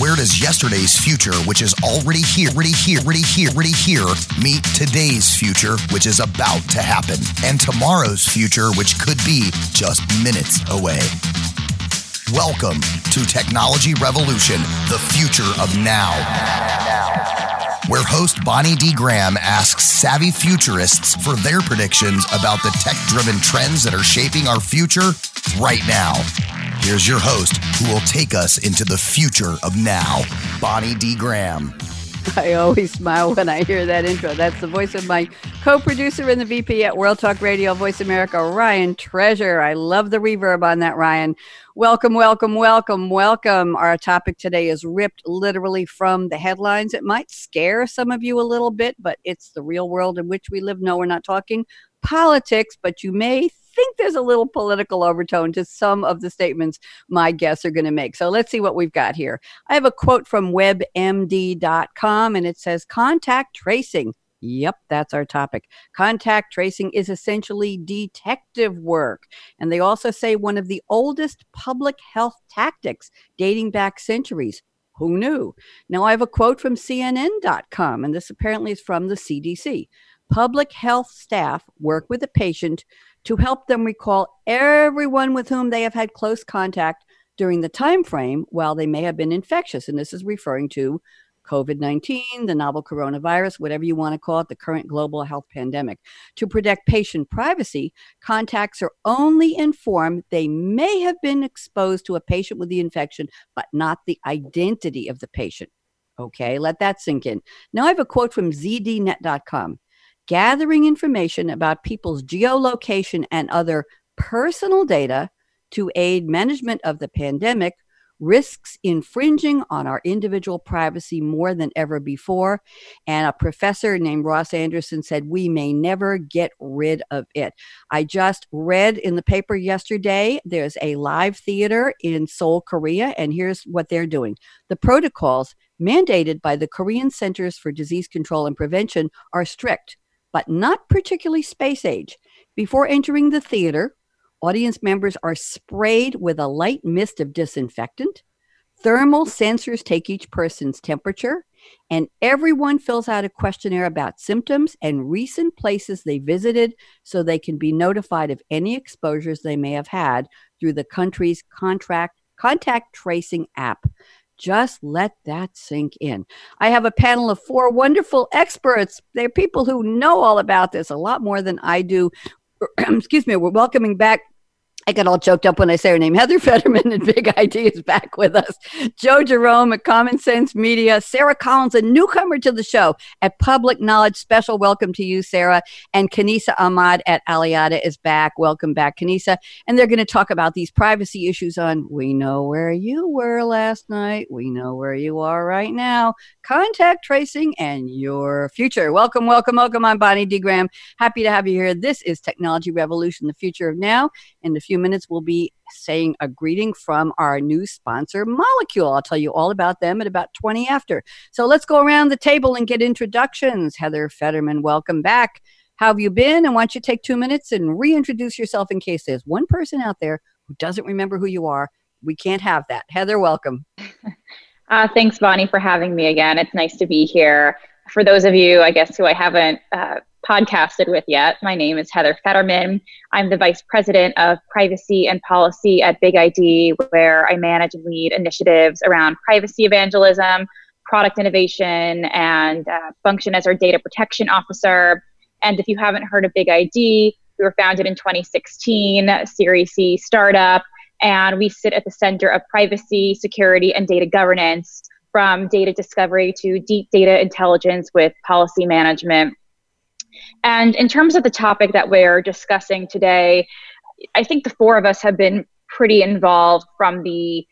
Where does yesterday's future, which is already here, already here, already here, already here, meet today's future, which is about to happen, and tomorrow's future, which could be just minutes away? Welcome to Technology Revolution, the future of now. Where host Bonnie D. Graham asks savvy futurists for their predictions about the tech driven trends that are shaping our future right now. Here's your host, who will take us into the future of now, Bonnie D. Graham. I always smile when I hear that intro. That's the voice of my co producer and the VP at World Talk Radio, Voice America, Ryan Treasure. I love the reverb on that, Ryan. Welcome, welcome, welcome, welcome. Our topic today is ripped literally from the headlines. It might scare some of you a little bit, but it's the real world in which we live. No, we're not talking politics, but you may think there's a little political overtone to some of the statements my guests are going to make. So let's see what we've got here. I have a quote from webmd.com and it says contact tracing. Yep, that's our topic. Contact tracing is essentially detective work. And they also say one of the oldest public health tactics dating back centuries. Who knew? Now I have a quote from CNN.com, and this apparently is from the CDC. Public health staff work with a patient to help them recall everyone with whom they have had close contact during the time frame while they may have been infectious. And this is referring to COVID 19, the novel coronavirus, whatever you want to call it, the current global health pandemic. To protect patient privacy, contacts are only informed they may have been exposed to a patient with the infection, but not the identity of the patient. Okay, let that sink in. Now I have a quote from zdnet.com gathering information about people's geolocation and other personal data to aid management of the pandemic risks infringing on our individual privacy more than ever before. And a professor named Ross Anderson said, We may never get rid of it. I just read in the paper yesterday there's a live theater in Seoul, Korea, and here's what they're doing. The protocols mandated by the Korean Centers for Disease Control and Prevention are strict but not particularly space age. Before entering the theater, audience members are sprayed with a light mist of disinfectant. Thermal sensors take each person's temperature, and everyone fills out a questionnaire about symptoms and recent places they visited so they can be notified of any exposures they may have had through the country's contract contact tracing app. Just let that sink in. I have a panel of four wonderful experts. They're people who know all about this a lot more than I do. Excuse me. We're welcoming back I get all choked up when I say her name. Heather Federman and Big ID is back with us. Joe Jerome at Common Sense Media. Sara Collins, a newcomer to the show at Public Knowledge. Special welcome to you, Sara. And Kenesa Ahmad at Aleada is back. Welcome back, Kenesa. And they're going to talk about these privacy issues on We Know Where You Were Last Night. We Know Where You Are Right Now. Contact tracing and your future. Welcome, welcome, welcome. I'm Bonnie D. Graham. Happy to have you here. This is Technology Revolution, the future of now and the future few minutes, we'll be saying a greeting from our new sponsor, Molekule. I'll tell you all about them at about 20 after. So let's go around the table and get introductions. Heather Federman, welcome back. How have you been? And why don't you take two minutes and reintroduce yourself in case there's one person out there who doesn't remember who you are. We can't have that. Heather, welcome. Uh, thanks, Bonnie, for having me again. It's nice to be here. For those of you, I guess, who I haven't uh, podcasted with yet. My name is Heather Federman. I'm the Vice President of Privacy and Policy at Big ID, where I manage and lead initiatives around privacy evangelism, product innovation, and uh, function as our data protection officer. And if you haven't heard of Big ID, we were founded in 2016, Series C startup, and we sit at the center of privacy, security, and data governance from data discovery to deep data intelligence with policy management and in terms of the topic that we're discussing today, I think the four of us have been pretty involved from the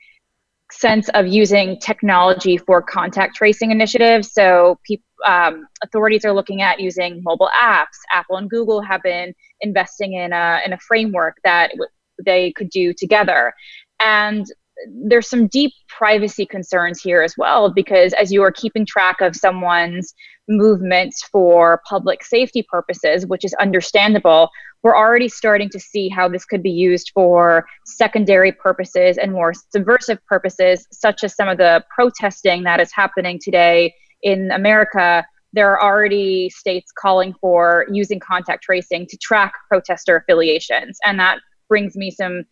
sense of using technology for contact tracing initiatives. So, um, authorities are looking at using mobile apps. Apple and Google have been investing in a in a framework that w- they could do together. And there's some deep privacy concerns here as well, because as you are keeping track of someone's movements for public safety purposes, which is understandable, we're already starting to see how this could be used for secondary purposes and more subversive purposes, such as some of the protesting that is happening today in America. There are already states calling for using contact tracing to track protester affiliations. And that brings me some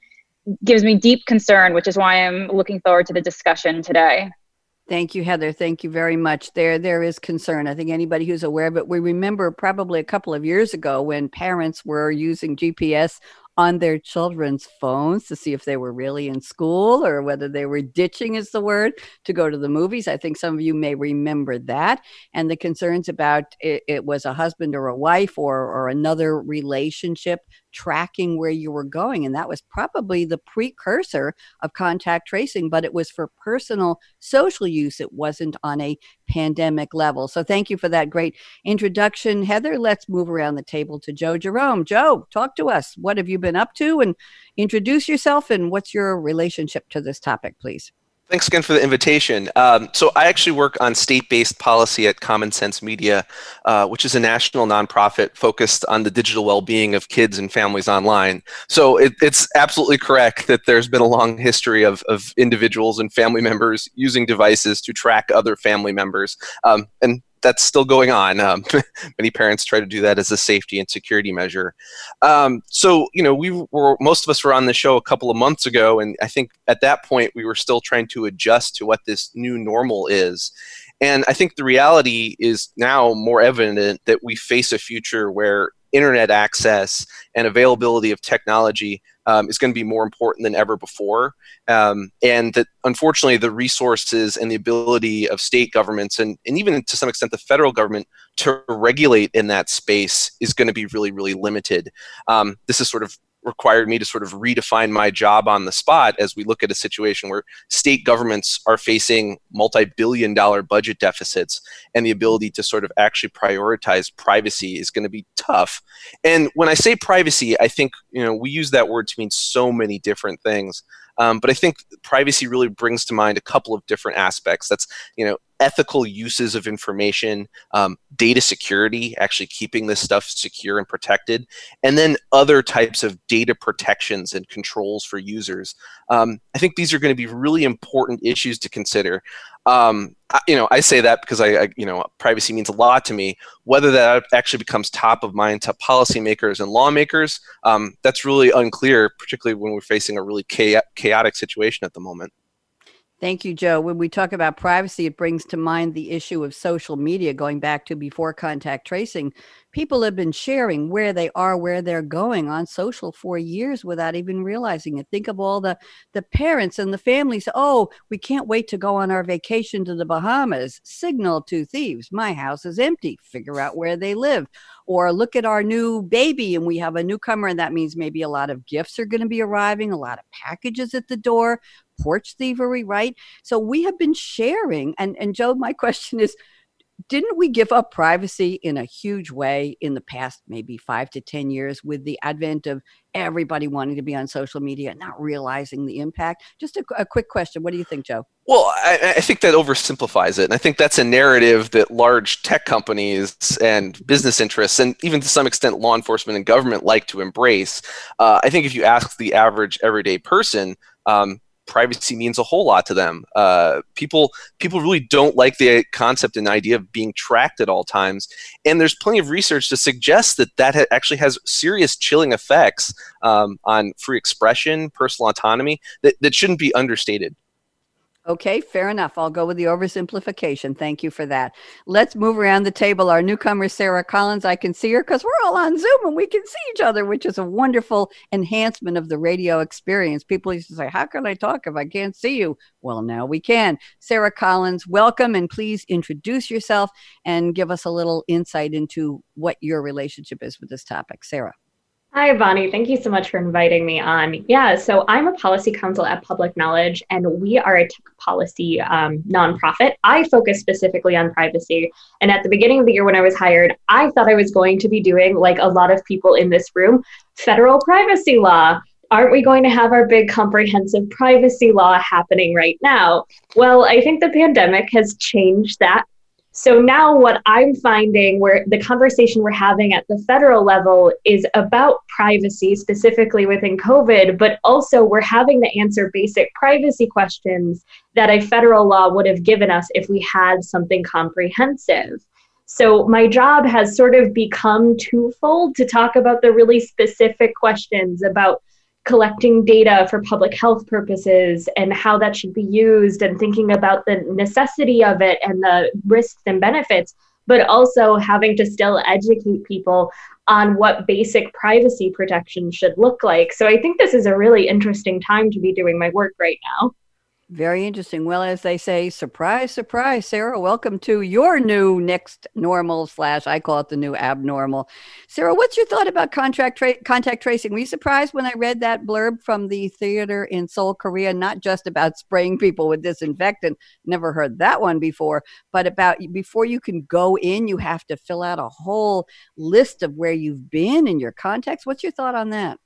gives me deep concern, which is why I'm looking forward to the discussion today. Thank you, Heather. Thank you very much. There, there is concern. I think anybody who's aware of it, we remember probably a couple of years ago when parents were using GPS on their children's phones to see if they were really in school or whether they were ditching is the word to go to the movies i think some of you may remember that and the concerns about it, it was a husband or a wife or, or another relationship tracking where you were going. And that was probably the precursor of contact tracing, but it was for personal social use. It wasn't on a pandemic level. So thank you for that great introduction, Heather. Let's move around the table to Joe Jerome. Joe, talk to us. What have you been up to? And introduce yourself and what's your relationship to this topic, please? Thanks again for the invitation. Um, so, I actually work on state based policy at Common Sense Media, uh, which is a national nonprofit focused on the digital well being of kids and families online. So, it, it's absolutely correct that there's been a long history of, of individuals and family members using devices to track other family members. Um, and that's still going on. Um, many parents try to do that as a safety and security measure. Um, so, you know, we were most of us were on the show a couple of months ago, and I think at that point we were still trying to adjust to what this new normal is. And I think the reality is now more evident that we face a future where internet access and availability of technology um, is going to be more important than ever before. Um, and that unfortunately, the resources and the ability of state governments and, and even to some extent the federal government to regulate in that space is going to be really, really limited. Um, this is sort of required me to sort of redefine my job on the spot as we look at a situation where state governments are facing multi-billion dollar budget deficits and the ability to sort of actually prioritize privacy is going to be tough. And when i say privacy i think you know we use that word to mean so many different things um, but I think privacy really brings to mind a couple of different aspects. That's you know ethical uses of information, um, data security, actually keeping this stuff secure and protected, and then other types of data protections and controls for users. Um, I think these are going to be really important issues to consider. Um, I, you know, I say that because I, I, you know, privacy means a lot to me. Whether that actually becomes top of mind to policymakers and lawmakers, um, that's really unclear, particularly when we're facing a really chaotic situation at the moment. Thank you, Joe. When we talk about privacy, it brings to mind the issue of social media going back to before contact tracing. People have been sharing where they are, where they're going on social for years without even realizing it. Think of all the, the parents and the families. Oh, we can't wait to go on our vacation to the Bahamas. Signal to thieves. My house is empty. Figure out where they live. Or look at our new baby and we have a newcomer, and that means maybe a lot of gifts are going to be arriving, a lot of packages at the door porch thievery, right? So we have been sharing. And, and Joe, my question is, didn't we give up privacy in a huge way in the past maybe five to 10 years with the advent of everybody wanting to be on social media, and not realizing the impact? Just a, a quick question. What do you think, Joe? Well, I, I, think that oversimplifies it. And I think that's a narrative that large tech companies and business interests, and even to some extent law enforcement and government, like to embrace. Uh, I think if you ask the average everyday person, um, privacy means a whole lot to them. Uh, people people really don't like the concept and idea of being tracked at all times, and there's plenty of research to suggest that that ha- actually has serious chilling effects um, on free expression, personal autonomy that, that shouldn't be understated. Okay, fair enough. I'll go with the oversimplification. Thank you for that. Let's move around the table. Our newcomer, Sara Collins, I can see her because we're all on Zoom and we can see each other, which is a wonderful enhancement of the radio experience. People used to say, How can I talk if I can't see you? Well, now we can. Sara Collins, welcome and please introduce yourself and give us a little insight into what your relationship is with this topic. Sara. Hi, Bonnie. Thank you so much for inviting me on. Yeah, so I'm a policy counsel at Public Knowledge, and we are a tech policy um, nonprofit. I focus specifically on privacy. And at the beginning of the year, when I was hired, I thought I was going to be doing, like a lot of people in this room, federal privacy law. aren't we going to have our big comprehensive privacy law happening right now? Well, I think the pandemic has changed that. So now, what I'm finding where the conversation we're having at the federal level is about privacy, specifically within COVID, but also we're having to answer basic privacy questions that a federal law would have given us if we had something comprehensive. So my job has sort of become twofold to talk about the really specific questions about collecting data for public health purposes and how that should be used and thinking about the necessity of it and the risks and benefits, but also having to still educate people on what basic privacy protection should look like. So I think this is a really interesting time to be doing my work right now. Very interesting. Well, as they say, surprise, surprise, Sara, welcome to your new next normal slash, I call it the new abnormal. Sara, what's your thought about contract tra- contact tracing? Were you surprised when I read that blurb from the theater in Seoul, Korea, not just about spraying people with disinfectant, never heard that one before, but about before you can go in, you have to fill out a whole list of where you've been and your contacts. What's your thought on that?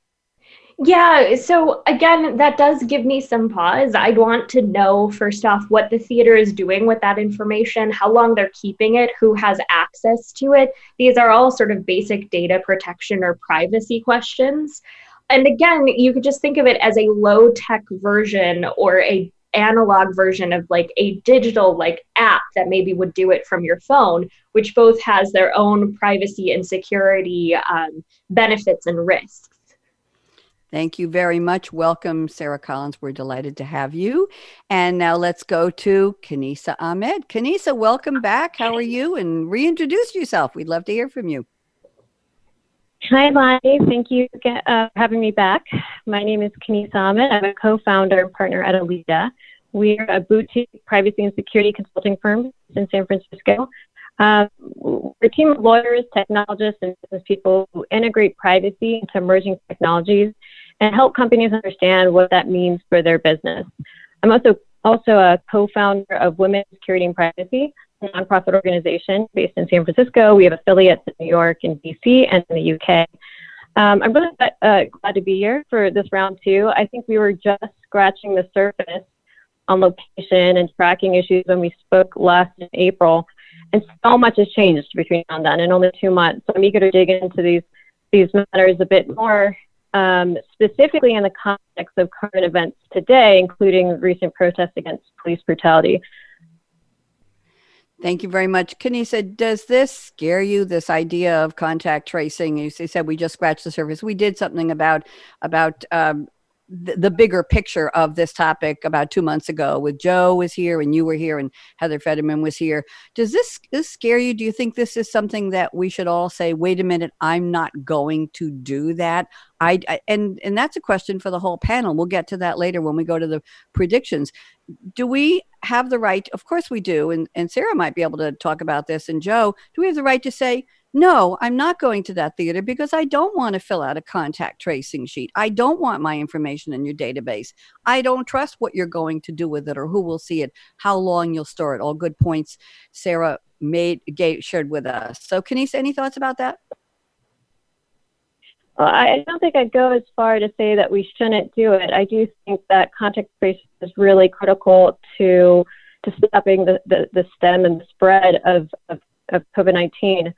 Yeah, so again, that does give me some pause. I'd want to know, first off, what the theater is doing with that information, how long they're keeping it, who has access to it. These are all sort of basic data protection or privacy questions. And again, you could just think of it as a low tech version or a analog version of like a digital like app that maybe would do it from your phone which both has their own privacy and security um, benefits and risks Thank you very much. Welcome, Sara Collins. We're delighted to have you. And now let's go to Kenesa Ahmad. Kenesa, welcome back. How are you? And reintroduce yourself. We'd love to hear from you. Hi, Bonnie. Thank you for uh, having me back. My name is Kenesa Ahmad. I'm a co-founder and partner at Aleada. We're a boutique privacy and security consulting firm in San Francisco. Uh, we're a team of lawyers, technologists, and business people who integrate privacy into emerging technologies and help companies understand what that means for their business. I'm also also a co-founder of Women's Security and Privacy, a nonprofit organization based in San Francisco. We have affiliates in New York and DC and in the UK. Um, I'm really uh, glad to be here for this round two. I think we were just scratching the surface on location and tracking issues when we spoke last in April. And so much has changed between now and then in only two months. So I'm eager to dig into these these matters a bit more um, specifically in the context of current events today, including recent protests against police brutality. Thank you very much. Kenesa, does this scare you, this idea of contact tracing? You said we just scratched the surface. We did something about, about um, the, bigger picture of this topic about two months ago with Joe was here and you were here and Heather Federman was here. Does this, this scare you? Do you think this is something that we should all say, wait a minute, I'm not going to do that? I, I and and that's a question for the whole panel. We'll get to that later when we go to the predictions. Do we have the right? Of course we do. And and Sara might be able to talk about this. And Joe, do we have the right to say no, I'm not going to that theater because I don't want to fill out a contact tracing sheet. I don't want my information in your database. I don't trust what you're going to do with it or who will see it, how long you'll store it. All good points Sara made shared with us. So, Kenesa, any thoughts about that? Uh, well, I don't think I'd go as far to say that we shouldn't do it. I do think that contact tracing is really critical to to stopping the, the, the stem and the spread of, of, of COVID 19.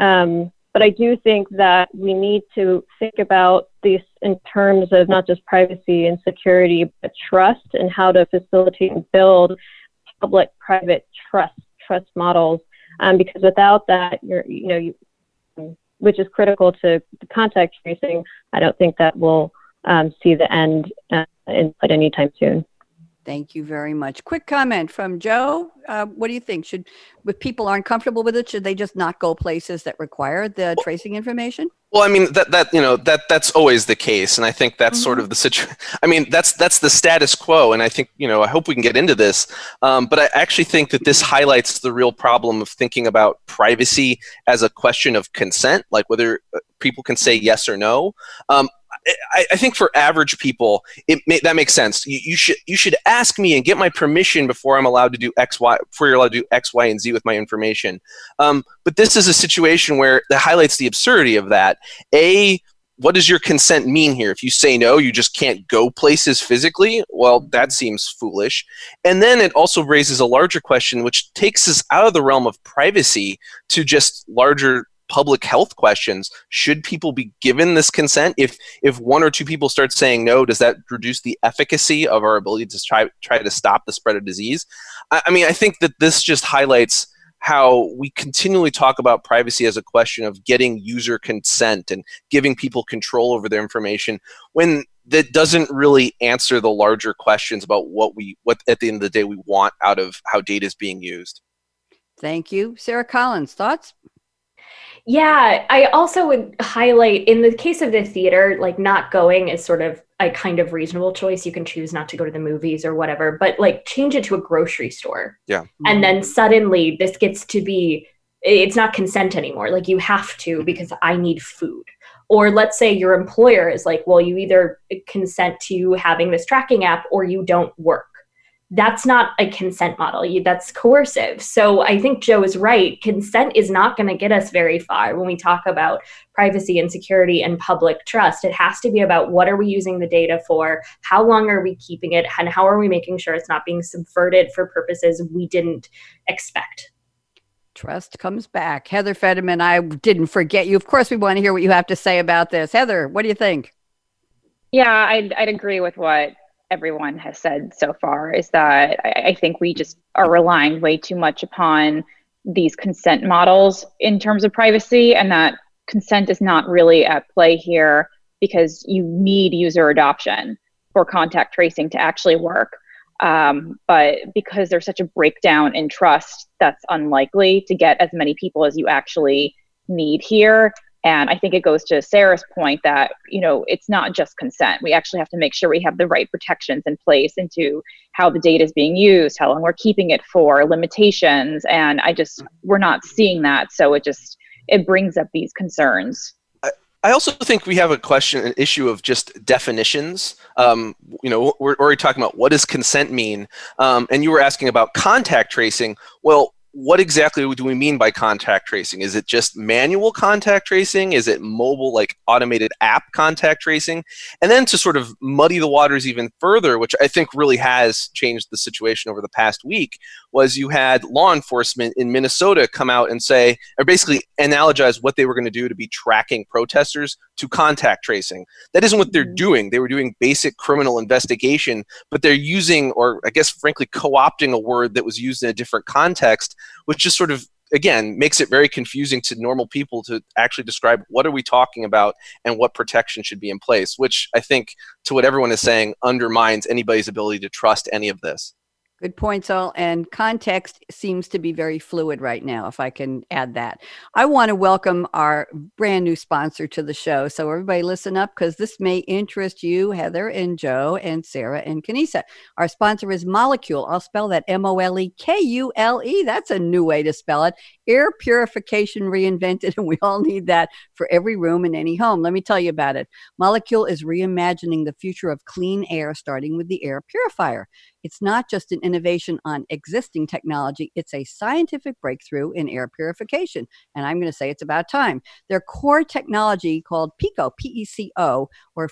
Um, but I do think that we need to think about these in terms of not just privacy and security, but trust and how to facilitate and build public-private trust trust models. Um, because without that, you're you know you, which is critical to contact tracing. I don't think that we'll um, see the end uh, in anytime soon. Thank you very much. Quick comment from Joe. Uh, what do you think? Should, if people aren't comfortable with it, should they just not go places that require the tracing information? Well, I mean that that you know that that's always the case, and I think that's mm-hmm. sort of the situation. I mean that's that's the status quo, and I think you know I hope we can get into this, um, but I actually think that this highlights the real problem of thinking about privacy as a question of consent, like whether uh, people can say yes or no. Um, I, I, think for average people, it may, that makes sense. You, you, should you should ask me and get my permission before I'm allowed to do X, Y. Before you're allowed to do X, Y, and Z with my information. Um, but this is a situation where that highlights the absurdity of that. A what does your consent mean here? If you say no, you just can't go places physically. Well, that seems foolish. And then it also raises a larger question, which takes us out of the realm of privacy to just larger public health questions should people be given this consent? If if one or two people start saying no does that reduce the efficacy of our ability to try try to stop the spread of disease? I, I mean i think that this just highlights how we continually talk about privacy as a question of getting user consent and giving people control over their information when that doesn't really answer the larger questions about what we what at the end of the day we want out of how data is being used. Thank you. Sara collins thoughts yeah, I also would highlight in the case of the theater, like not going is sort of a kind of reasonable choice. You can choose not to go to the movies or whatever, but like change it to a grocery store. Yeah. And then mm-hmm. suddenly this gets to be it's not consent anymore. Like you have to mm-hmm. because I need food. Or let's say your employer is like, well, you either consent to having this tracking app or you don't work that's not a consent model. That's coercive. So I think Joe is right. Consent is not going to get us very far when we talk about privacy and security and public trust. It has to be about what are we using the data for, how long are we keeping it, and how are we making sure it's not being subverted for purposes we didn't expect. Trust comes back. Heather Federman, I didn't forget you. Of course, we want to hear what you have to say about this. Heather, what do you think? Yeah, I'd, I'd agree with what everyone has said so far is that I, I think we just are relying way too much upon these consent models in terms of privacy, and that consent is not really at play here because you need user adoption for contact tracing to actually work. Um, but because there's such a breakdown in trust, that's unlikely to get as many people as you actually need here. And I think it goes to Sara's point that, you know, it's not just consent. We actually have to make sure we have the right protections in place into how the data is being used, how long we're keeping it for, limitations. And I just, we're not seeing that. So it just, it brings up these concerns. I also think we have a question, an issue of just definitions. Um, you know, we're already talking about what does consent mean, um, and you were asking about contact tracing. Well, what exactly do we mean by contact tracing? Is it just manual contact tracing? Is it mobile, like automated app contact tracing? And then to sort of muddy the waters even further, which I think really has changed the situation over the past week, was you had law enforcement in Minnesota come out and say, or basically analogize what they were going to do to be tracking protesters to contact tracing. That isn't what they're mm-hmm. doing. They were doing basic criminal investigation, but they're using, or I guess frankly, co opting a word that was used in a different context which just sort of again makes it very confusing to normal people to actually describe what are we talking about and what protection should be in place which i think to what everyone is saying undermines anybody's ability to trust any of this Good points, all. And context seems to be very fluid right now, if I can add that. I want to welcome our brand new sponsor to the show. So, everybody, listen up because this may interest you, Heather and Joe and Sara and Kenesa. Our sponsor is Molekule. I'll spell that M O L E K U L E. That's a new way to spell it. Air purification reinvented, and we all need that for every room in any home. Let me tell you about it. Molekule is reimagining the future of clean air, starting with the air purifier. It's not just an innovation on existing technology, it's a scientific breakthrough in air purification. And I'm going to say it's about time. Their core technology called PECO, P E C O, or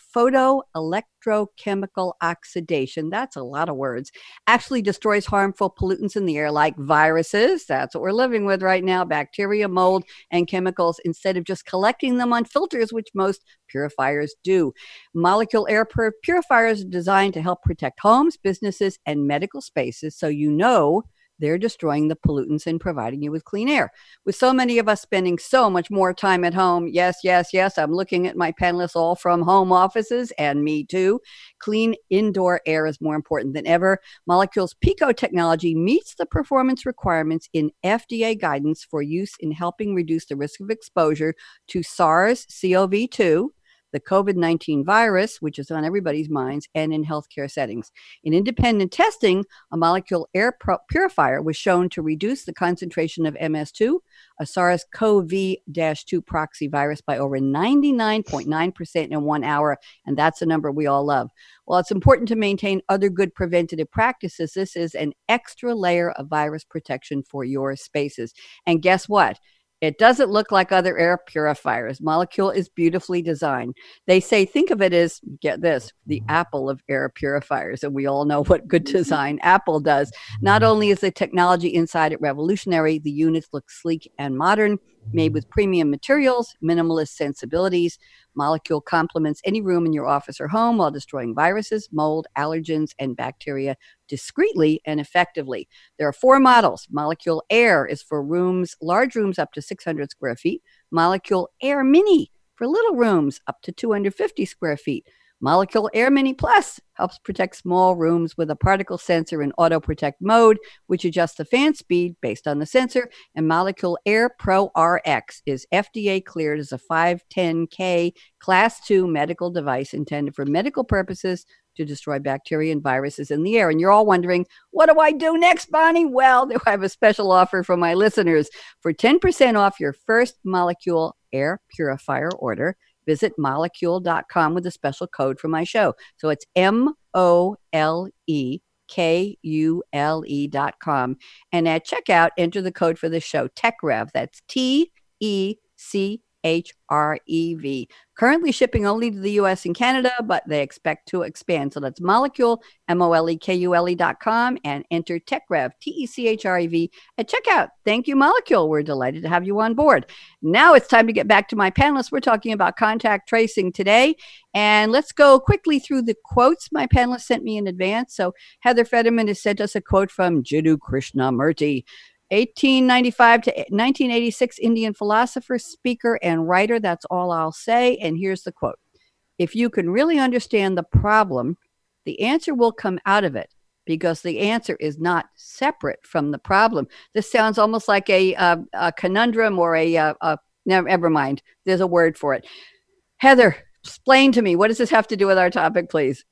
photoelectrochemical oxidation, that's a lot of words, actually destroys harmful pollutants in the air like viruses, that's what we're living with right now, bacteria, mold, and chemicals, instead of just collecting them on filters, which most purifiers do. Molekule air purifiers are designed to help protect homes, businesses, and medical spaces so you know they're destroying the pollutants and providing you with clean air. With so many of us spending so much more time at home, yes, yes, yes, I'm looking at my panelists all from home offices and me too. Clean indoor air is more important than ever. Molekule's PECO technology meets the performance requirements in FDA guidance for use in helping reduce the risk of exposure to SARS CoV 2 the COVID 19 virus, which is on everybody's minds, and in healthcare settings. In independent testing, a Molekule air purifier was shown to reduce the concentration of MS2, a SARS CoV 2 proxy virus, by over 99.9% in one hour. And that's a number we all love. While it's important to maintain other good preventative practices, this is an extra layer of virus protection for your spaces. And guess what? It doesn't look like other air purifiers. Molekule is beautifully designed. They say, think of it as, get this, the mm-hmm. apple of air purifiers. And we all know what good mm-hmm. design Apple does. Not mm-hmm. only is the technology inside it revolutionary, the units look sleek and modern, made with premium materials, minimalist sensibilities. Molekule complements any room in your office or home while destroying viruses, mold, allergens, and bacteria discreetly and effectively. There are four models. Molekule Air is for rooms, large rooms up to 600 square feet. Molekule Air Mini for little rooms up to 250 square feet. Molekule Air Mini Plus helps protect small rooms with a particle sensor in auto protect mode, which adjusts the fan speed based on the sensor. And Molekule Air Pro RX is FDA cleared as a 510K Class 2 medical device intended for medical purposes to destroy bacteria and viruses in the air. And you're all wondering, what do I do next, Bonnie? Well, I have a special offer for my listeners. For 10% off your first Molekule Air Purifier order, visit molekule.com with a special code for my show. So it's M O L E K U L E dot com. And at checkout, enter the code for the show, TechRev. That's T E C H R E V. Currently shipping only to the US and Canada, but they expect to expand. So that's molekule, M O L E K U L E dot com, and enter TechRev, T E C H R E V, at checkout. Thank you, Molekule. We're delighted to have you on board. Now it's time to get back to my panelists. We're talking about contact tracing today. And let's go quickly through the quotes my panelists sent me in advance. So Heather Federman has sent us a quote from Jiddu Krishnamurti. 1895 to 1986 Indian philosopher, speaker, and writer. That's all I'll say. And here's the quote If you can really understand the problem, the answer will come out of it because the answer is not separate from the problem. This sounds almost like a, a, a conundrum or a, uh, a, a, never mind. There's a word for it. Heather, explain to me what does this have to do with our topic, please?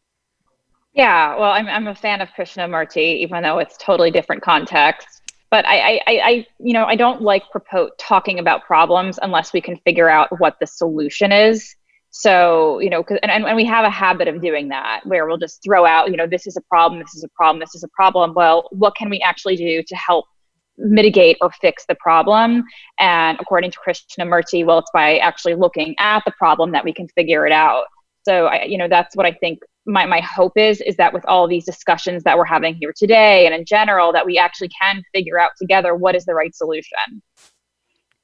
Yeah, well, I'm, I'm a fan of Krishnamurti, even though it's totally different context but I, I, I, you know, I don't like propose talking about problems unless we can figure out what the solution is. So, you know, and, and we have a habit of doing that where we'll just throw out, you know, this is a problem, this is a problem, this is a problem. Well, what can we actually do to help mitigate or fix the problem? And according to Krishnamurti, well, it's by actually looking at the problem that we can figure it out. So, I, you know, that's what I think my, my hope is is that with all these discussions that we're having here today and in general that we actually can figure out together what is the right solution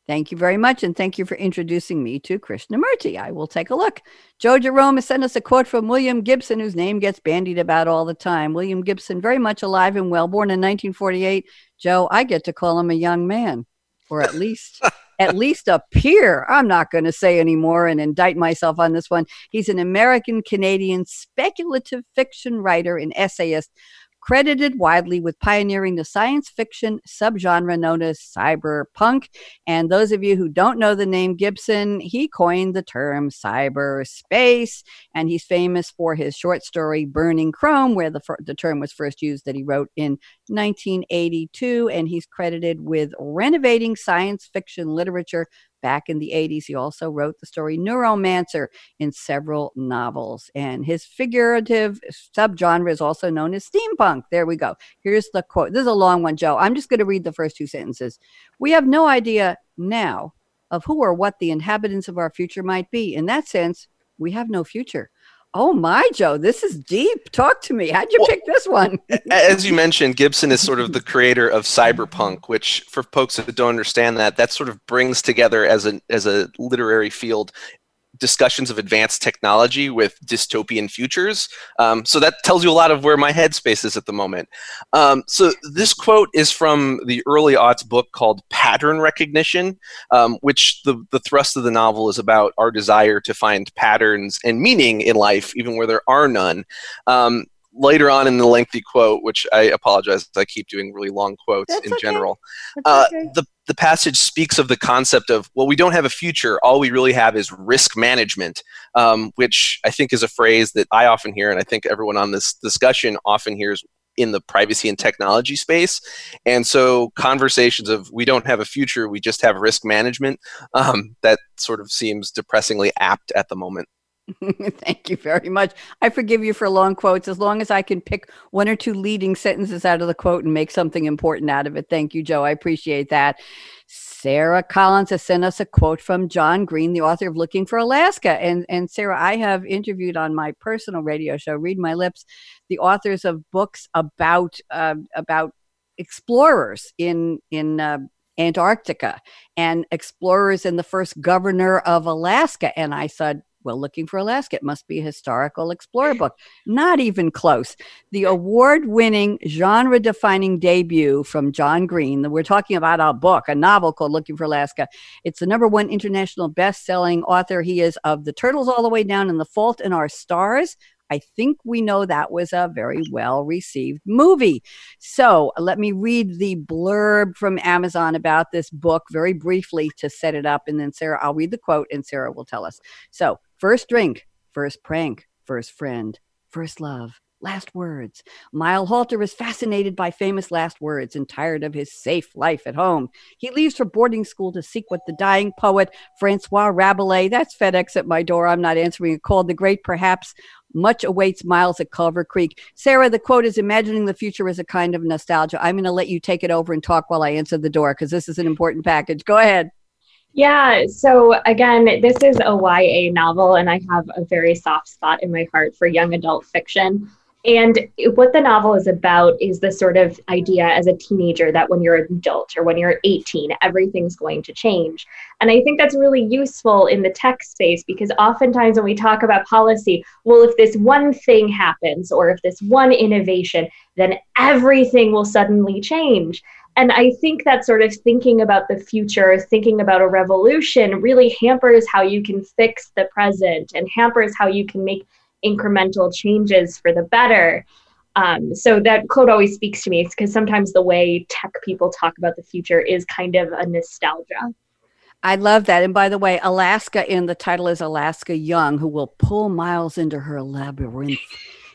Thank you very much, and thank you for introducing me to Krishnamurti. I will take a look. Joe Jerome has sent us a quote from William Gibson, whose name gets bandied about all the time. William Gibson, very much alive and well, born in 1948. Joe, I get to call him a young man, or at least at least a peer. I'm not going to say anymore and indict myself on this one. He's an American Canadian speculative fiction writer and essayist credited widely with pioneering the science fiction subgenre known as cyberpunk. And those of you who don't know the name Gibson, he coined the term cyberspace. And he's famous for his short story Burning Chrome, where the, the term was first used that he wrote in 1982. And he's credited with renovating science fiction literature back in the 80s. He also wrote the story Neuromancer in several novels. And his figurative subgenre is also known as steampunk. There we go. Here's the quote. This is a long one, Joe. I'm just going to read the first two sentences. We have no idea now of who or what the inhabitants of our future might be. In that sense, we have no future. Oh my, Joe, this is deep. Talk to me. How'd you well, pick this one? as you mentioned, Gibson is sort of the creator of cyberpunk, which for folks that don't understand that, that sort of brings together as a as a literary field discussions of advanced technology with dystopian futures. Um, so that tells you a lot of where my headspace is at the moment. Um, so this quote is from the early aughts book called Pattern Recognition, um, which the, the thrust of the novel is about our desire to find patterns and meaning in life, even where there are none. Um, later on in the lengthy quote, which I apologize, I keep doing really long quotes That's in okay. general. Uh, okay. The the passage speaks of the concept of well, we don't have a future. All we really have is risk management, um, which I think is a phrase that I often hear, and I think everyone on this discussion often hears in the privacy and technology space. And so conversations of we don't have a future, we just have risk management, um, that sort of seems depressingly apt at the moment. Thank you very much. I forgive you for long quotes as long as I can pick one or two leading sentences out of the quote and make something important out of it. Thank you, Joe. I appreciate that. Sara Collins has sent us a quote from John Green, the author of Looking for Alaska. And, and Sara, I have interviewed on my personal radio show, Read My Lips, the authors of books about uh, about explorers in in uh, Antarctica and explorers and the first governor of Alaska. And I said, well, looking for Alaska. It must be a historical explorer book. Not even close. The award winning, genre defining debut from John Green. We're talking about a book, a novel called Looking for Alaska. It's the number one international best selling author. He is of The Turtles All the Way Down and The Fault in Our Stars. I think we know that was a very well received movie. So let me read the blurb from Amazon about this book very briefly to set it up. And then Sara, I'll read the quote and Sara will tell us. So, first drink, first prank, first friend, first love, last words. Mile Halter is fascinated by famous last words and tired of his safe life at home. He leaves for boarding school to seek what the dying poet Francois Rabelais, that's FedEx at my door, I'm not answering a call, the great perhaps much awaits Miles at Culver Creek. Sara, the quote is imagining the future as a kind of nostalgia. I'm going to let you take it over and talk while I answer the door because this is an important package. Go ahead. Yeah, so again, this is a YA novel, and I have a very soft spot in my heart for young adult fiction. And what the novel is about is the sort of idea as a teenager that when you're an adult or when you're 18, everything's going to change. And I think that's really useful in the tech space because oftentimes when we talk about policy, well, if this one thing happens or if this one innovation, then everything will suddenly change. And I think that sort of thinking about the future, thinking about a revolution, really hampers how you can fix the present and hampers how you can make incremental changes for the better. Um, so that quote always speaks to me because sometimes the way tech people talk about the future is kind of a nostalgia. I love that. And by the way, Alaska in the title is Alaska Young, who will pull Miles into her labyrinth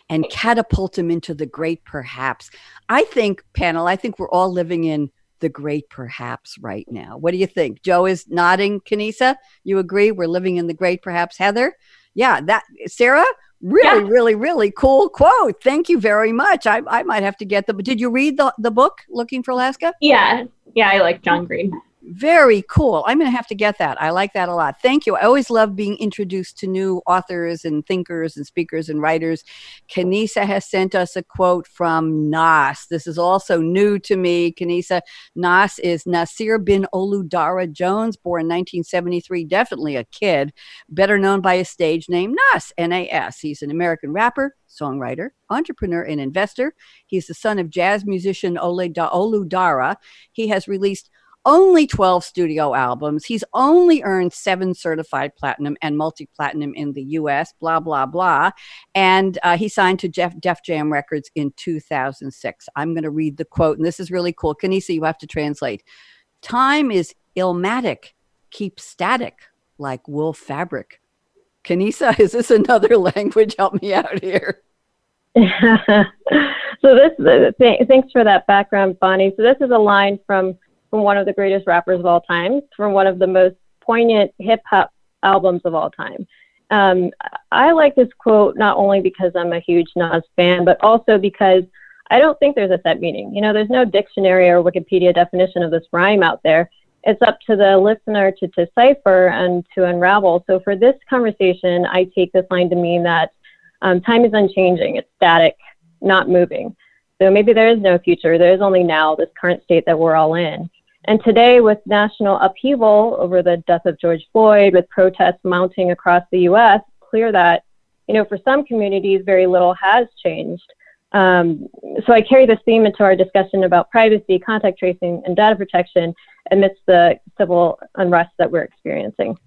and catapult him into the great perhaps. I think, panel, I think we're all living in the great perhaps right now. What do you think? Joe is nodding. Kenesa, you agree? We're living in the great perhaps. Heather? Yeah, that Sara, really yeah. really really cool quote. Thank you very much. I, I might have to get the did you read the, the book looking for alaska? Yeah. Yeah i like john green very cool. I'm going to have to get that. I like that a lot. Thank you. I always love being introduced to new authors and thinkers and speakers and writers. Kenesa has sent us a quote from Nas. This is also new to me. Kenesa Nas is Nasir bin Oludara Jones, born 1973, definitely a kid, better known by his stage name Nas, N A S. He's an American rapper, songwriter, entrepreneur, and investor. He's the son of jazz musician Ole da- Oludara. He has released only 12 studio albums. He's only earned seven certified platinum and multi platinum in the US, blah, blah, blah. And uh, he signed to Jeff, Def Jam Records in 2006. I'm going to read the quote, and this is really cool. Kenesa, you have to translate. Time is Illmatic, keep static like wool fabric. Kenesa, is this another language? Help me out here. so this, th- thanks for that background, Bonnie. So this is a line from from one of the greatest rappers of all time, from one of the most poignant hip hop albums of all time. Um, I like this quote not only because I'm a huge Nas fan, but also because I don't think there's a set meaning. You know, there's no dictionary or Wikipedia definition of this rhyme out there. It's up to the listener to decipher and to unravel. So for this conversation, I take this line to mean that um, time is unchanging, it's static, not moving. So maybe there is no future. There is only now, this current state that we're all in. And today, with national upheaval over the death of George Floyd, with protests mounting across the U.S., clear that, you know, for some communities, very little has changed. Um, so I carry this theme into our discussion about privacy, contact tracing, and data protection amidst the civil unrest that we're experiencing.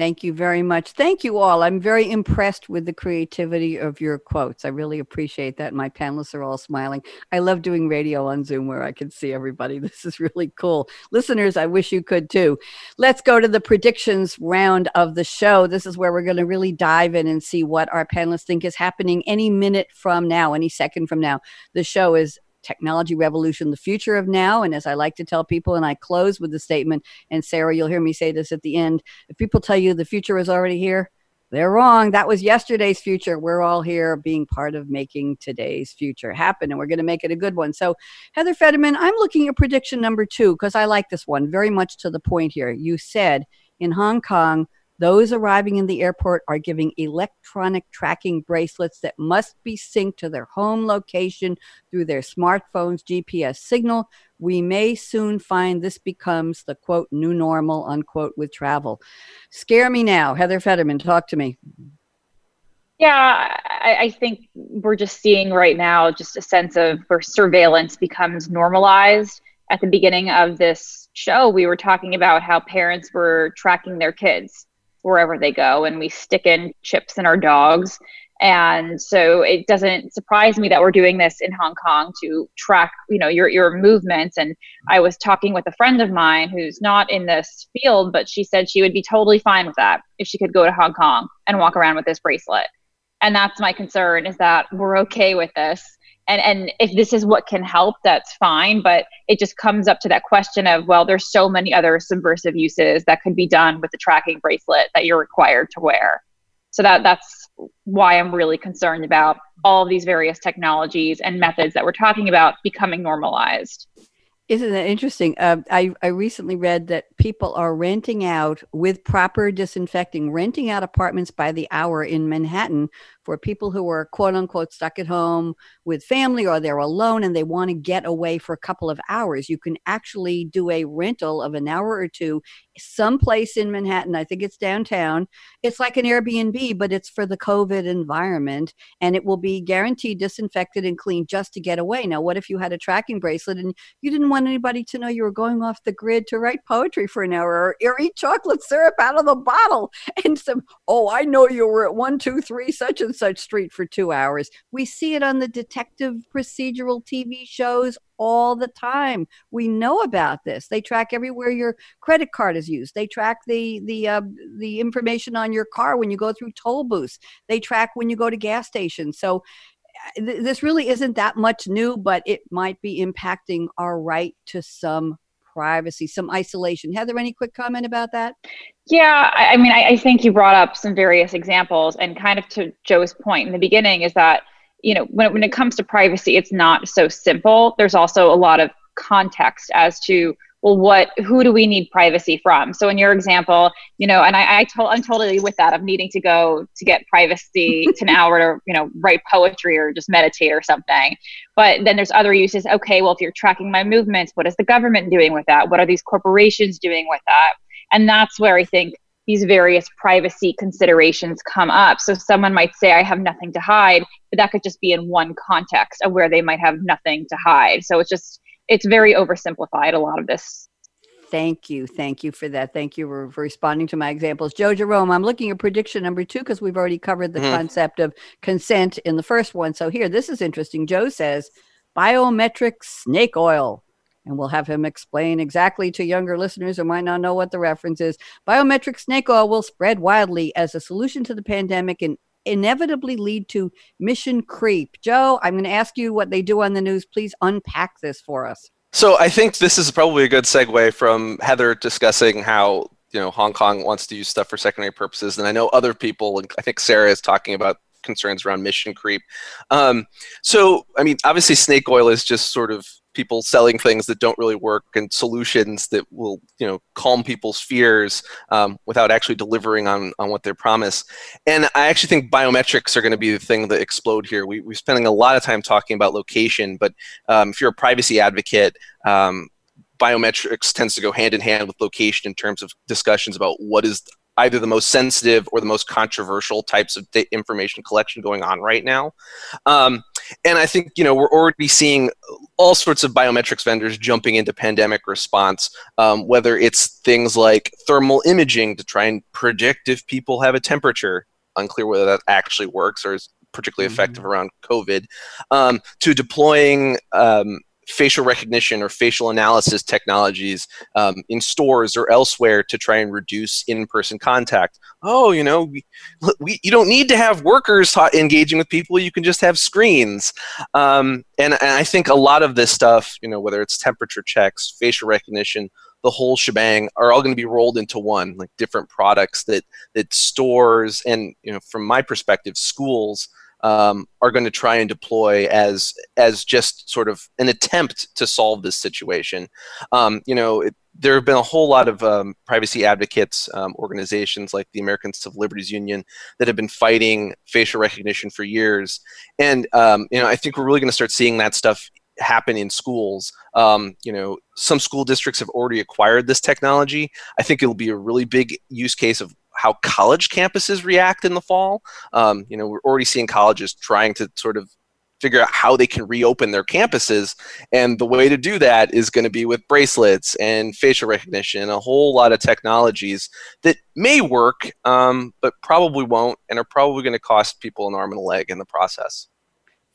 Thank you very much. Thank you all. I'm very impressed with the creativity of your quotes. I really appreciate that. My panelists are all smiling. I love doing radio on Zoom where I can see everybody. This is really cool. Listeners, I wish you could too. Let's go to the predictions round of the show. This is where we're going to really dive in and see what our panelists think is happening any minute from now, any second from now. The show is technology revolution, the future of now. And as I like to tell people, and I close with the statement, and Sara, you'll hear me say this at the end if people tell you the future is already here, They're wrong. That was yesterday's future. We're all here being part of making today's future happen, and we're going to make it a good one. So, Heather Federman, I'm looking at prediction number two because I like this one very much to the point here. You said in Hong Kong, those arriving in the airport are giving electronic tracking bracelets that must be synced to their home location through their smartphone's GPS signal. We may soon find this becomes the quote new normal unquote with travel. Scare me now. Heather Fetterman, talk to me. Yeah, I, I, think we're just seeing right now just a sense of where surveillance becomes normalized. At the beginning of this show, we were talking about how parents were tracking their kids wherever they go and we stick in chips in our dogs and so it doesn't surprise me that we're doing this in Hong Kong to track, you know, your your movements. And I was talking with a friend of mine who's not in this field, but she said she would be totally fine with that if she could go to Hong Kong and walk around with this bracelet. And that's my concern is that we're okay with this and and if this is what can help that's fine but it just comes up to that question of well there's so many other subversive uses that could be done with the tracking bracelet that you're required to wear so that that's why i'm really concerned about all these various technologies and methods that we're talking about becoming normalized isn't that interesting? Uh, I, I recently read that people are renting out with proper disinfecting, renting out apartments by the hour in Manhattan for people who are quote unquote stuck at home with family or they're alone and they want to get away for a couple of hours. You can actually do a rental of an hour or two someplace in Manhattan. I think it's downtown. It's like an Airbnb, but it's for the COVID environment and it will be guaranteed disinfected and clean just to get away. Now, what if you had a tracking bracelet and you didn't want anybody to know you were going off the grid to write poetry for an hour or, eat chocolate syrup out of the bottle? And some, oh, I know you were at one, two, three, such and such street for two hours. We see it on the detective procedural TV shows all the time. We know about this. They track everywhere your credit card is used. They track the the uh, the information on your car when you go through toll booths. They track when you go to gas stations. So uh, this really isn't that much new, but it might be impacting our right to some privacy, some isolation. Heather, any quick comment about that? Yeah, I, I mean, I, I think you brought up some various examples, and kind of to Joe's point in the beginning is that you know when, when it comes to privacy, it's not so simple. There's also a lot of context as to well what who do we need privacy from? So in your example you know and i, I told i'm totally with that of needing to go to get privacy to an hour to you know write poetry or just meditate or something. But then there's other uses. Okay well if you're tracking my movements what is the government doing with that? What are these corporations doing with that? And that's where i think these various privacy considerations come up. So someone might say i have nothing to hide but that could just be in one context of where they might have nothing to hide. So it's just it's very oversimplified a lot of this Thank you. Thank you for that. Thank you for, for, responding to my examples. Joe Jerome, I'm looking at prediction number two because we've already covered the mm. concept of consent in the first one. So here, this is interesting. Joe says biometric snake oil. And we'll have him explain exactly to younger listeners who might not know what the reference is. Biometric snake oil will spread widely as a solution to the pandemic and inevitably lead to mission creep. Joe, I'm going to ask you what they do on the news. Please unpack this for us. So I think this is probably a good segue from Heather discussing how you know Hong Kong wants to use stuff for secondary purposes, and I know other people. and I think Sara is talking about concerns around mission creep. Um, so I mean, obviously, snake oil is just sort of people selling things that don't really work and solutions that will you know calm people's fears um, without actually delivering on, on what they promise and i actually think biometrics are going to be the thing that explode here we, we're spending a lot of time talking about location but um, if you're a privacy advocate um, biometrics tends to go hand in hand with location in terms of discussions about what is either the most sensitive or the most controversial types of information collection going on right now. Um, and I think you know we're already seeing all sorts of biometrics vendors jumping into pandemic response, um, whether it's things like thermal imaging to try and predict if people have a temperature. Unclear whether that actually works or is particularly mm-hmm. effective around COVID, um, to deploying um, facial recognition or facial analysis technologies um, in stores or elsewhere to try and reduce in-person contact. Oh, you know, we, we, you don't need to have workers engaging with people. You can just have screens. Um, and, and I think a lot of this stuff, you know, whether it's temperature checks, facial recognition, the whole shebang are all going to be rolled into one, like different products that that stores and you know, from my perspective, schools um, are going to try and deploy as as just sort of an attempt to solve this situation. Um, you know, it, there have been a whole lot of um, privacy advocates, um, organizations like the American Civil Liberties Union that have been fighting facial recognition for years, and um, you know, I think we're really going to start seeing that stuff happen in schools. Um, you know, some school districts have already acquired this technology. I think it'll be a really big use case of how college campuses react in the fall. Um, you know, we're already seeing colleges trying to sort of figure out how they can reopen their campuses. And the way to do that is going to be with bracelets and facial recognition, a whole lot of technologies that may work, um, but probably won't, and are probably going to cost people an arm and a leg in the process.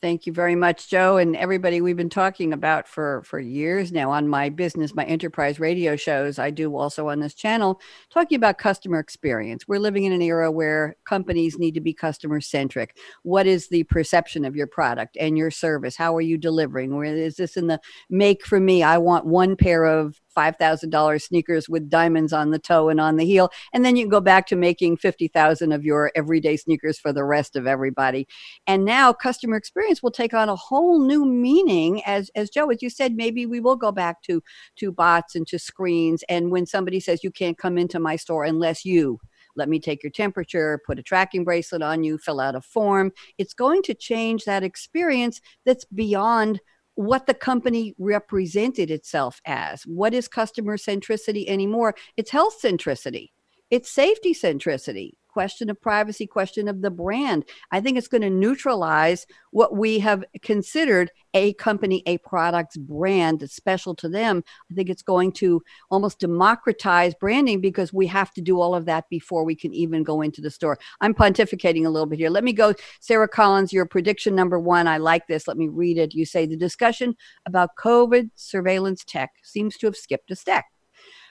Thank you very much, Joe, and everybody we've been talking about for for years now on my business, my enterprise radio shows. I do also on this channel talking about customer experience. We're living in an era where companies need to be customer centric. What is the perception of your product and your service? How are you delivering? Where is this in the make for me? I want one pair of $5,000 sneakers with diamonds on the toe and on the heel. And then you can go back to making 50,000 of your everyday sneakers for the rest of everybody. And now customer experience will take on a whole new meaning as, as Joe, as you said, maybe we will go back to, to bots and to screens. And when somebody says you can't come into my store unless you, let me take your temperature, put a tracking bracelet on you, fill out a form. It's going to change that experience that's beyond what the company represented itself as. What is customer centricity anymore? It's health centricity, it's safety centricity, question of privacy, question of the brand. I think it's going to neutralize what we have considered a company, a product's brand that's special to them. I think it's going to almost democratize branding because we have to do all of that before we can even go into the store. I'm pontificating a little bit here. Let me go, Sara Collins, your prediction number one. I like this. Let me read it. You say the discussion about COVID surveillance tech seems to have skipped a step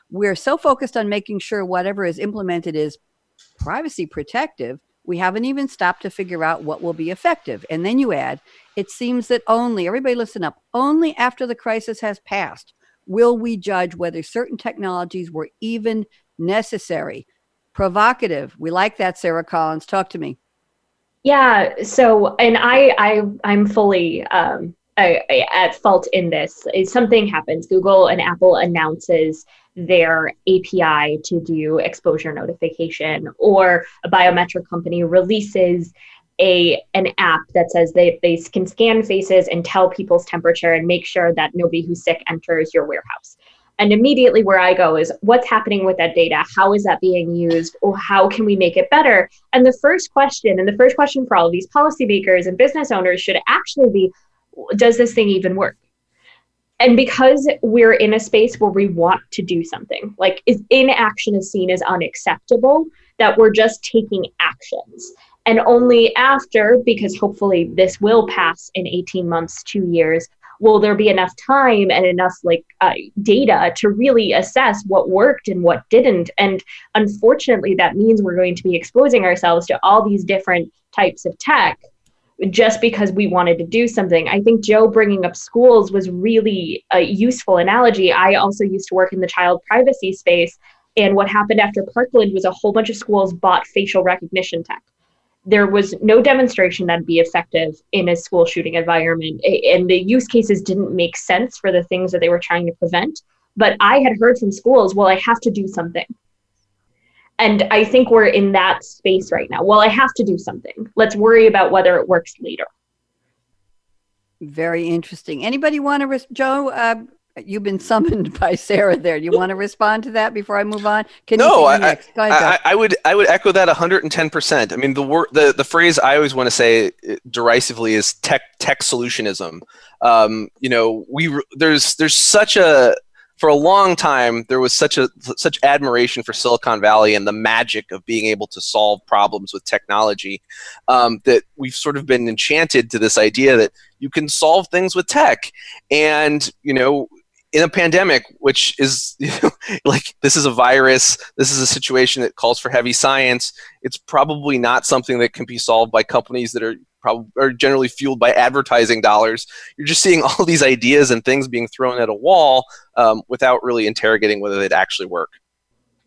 we're so focused on making sure whatever is implemented is privacy protective, we haven't even stopped to figure out what will be effective. And then you add, it seems that only, everybody listen up, only after the crisis has passed will we judge whether certain technologies were even necessary. Provocative. We like that, Sara Collins. Talk to me. Yeah. So, and I, I, I'm fully um, I, I, at fault in this. Is something happens, Google and Apple announces their API to do exposure notification, or a biometric company releases a an app that says they, they can scan faces and tell people's temperature and make sure that nobody who's sick enters your warehouse. And immediately where I go is what's happening with that data? How is that being used? Or how can we make it better? And the first question, and the first question for all of these policymakers and business owners should actually be, does this thing even work? And because we're in a space where we want to do something like is inaction is seen as unacceptable that we're just taking actions. And only after because hopefully this will pass in 18 months 2 years will there be enough time and enough like uh, data to really assess what worked and what didn't. And unfortunately that means we're going to be exposing ourselves to all these different types of tech just because we wanted to do something. I think Joe bringing up schools was really a useful analogy. I also used to work in the child privacy space. And what happened after Parkland was a whole bunch of schools bought facial recognition tech. There was no demonstration that'd be effective in a school shooting environment. And the use cases didn't make sense for the things that they were trying to prevent. But I had heard from schools, well, I have to do something. And I think we're in that space right now. Well, I have to do something. Let's worry about whether it works later. Very interesting. Anybody want to, res- Joe? Uh, you've been summoned by Sara there. Do you want to respond to that before I move on? Can no, I, ahead, I, I, would I would echo that 110. percent I mean, the word the, the phrase I always want to say uh, derisively is tech tech solutionism. Um, you know, we there's there's such a for a long time there was such a such admiration for Silicon Valley and the magic of being able to solve problems with technology um, that we've sort of been enchanted to this idea that you can solve things with tech. And you know in a pandemic which is you know, like this is a virus this is a situation that calls for heavy science it's probably not something that can be solved by companies that are probably are generally fueled by advertising dollars. You're just seeing all these ideas and things being thrown at a wall um, without really interrogating whether they'd actually work.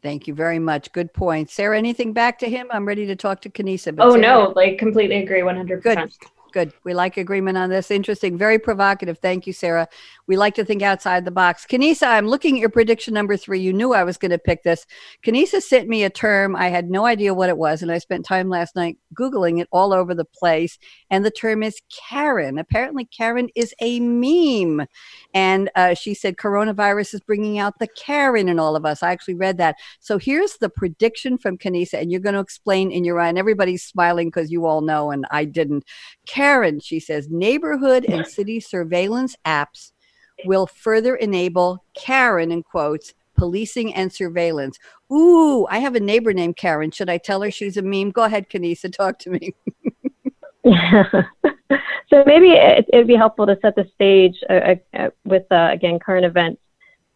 Thank you very much. Good point. Sara, anything back to him? I'm ready to talk to Kenesa. oh, Sara, no, like completely agree 100%. Good. Good. We like agreement on this. Interesting. Very provocative. Thank you, Sara. We like to think outside the box. Kenesa, I'm looking at your prediction number three. You knew I was going to pick this. Kenesa sent me a term. I had no idea what it was, and I spent time last night Googling it all over the place. And the term is Karen. Apparently, Karen is a meme. And uh, she said coronavirus is bringing out the Karen in all of us. I actually read that. So here's the prediction from Kenesa, and you're going to explain in your eye. And everybody's smiling because you all know, and I didn't. Karen, she says, neighborhood and city surveillance apps will further enable Karen, in quotes, policing and surveillance. Ooh, I have a neighbor named Karen. Should I tell her she's a meme? Go ahead, Kenesa, talk to me. so maybe it, would be helpful to set the stage uh, uh, with, uh, again, current events.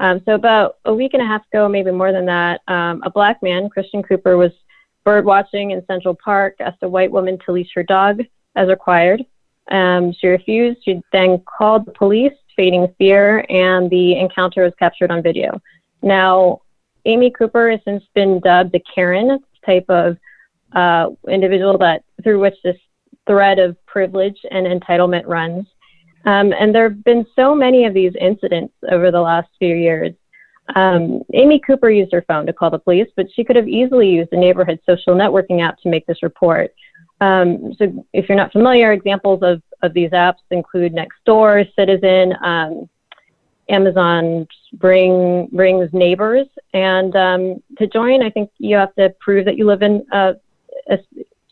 Um, so about a week and a half ago, maybe more than that, um, a black man, Christian Cooper, was bird watching in Central Park, asked a white woman to leash her dog as required. Um, she refused. She then called the police, feigning fear, and the encounter was captured on video. Now, Amy Cooper has since been dubbed the Karen type of uh, individual that through which this thread of privilege and entitlement runs. Um, and there have been so many of these incidents over the last few years. Um, Amy Cooper used her phone to call the police, but she could have easily used a neighborhood social networking app to make this report. Um, so if you're not familiar, examples of, of these apps include Nextdoor, Citizen, um, Amazon Ring Ring's neighbors, and um, to join, I think you have to prove that you live in a, a,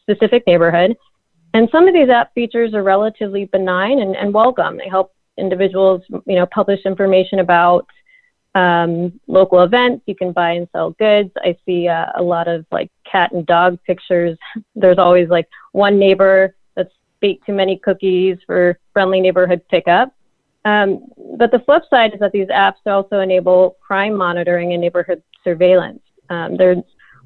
specific neighborhood. And some of these app features are relatively benign and, and welcome. They help individuals, you know, publish information about um, local events. You can buy and sell goods. I see uh, a lot of like cat and dog pictures. There's always like one neighbor that's baked too many cookies for friendly neighborhood pickup. Um, but the flip side is that these apps also enable crime monitoring and neighborhood surveillance. Um, they're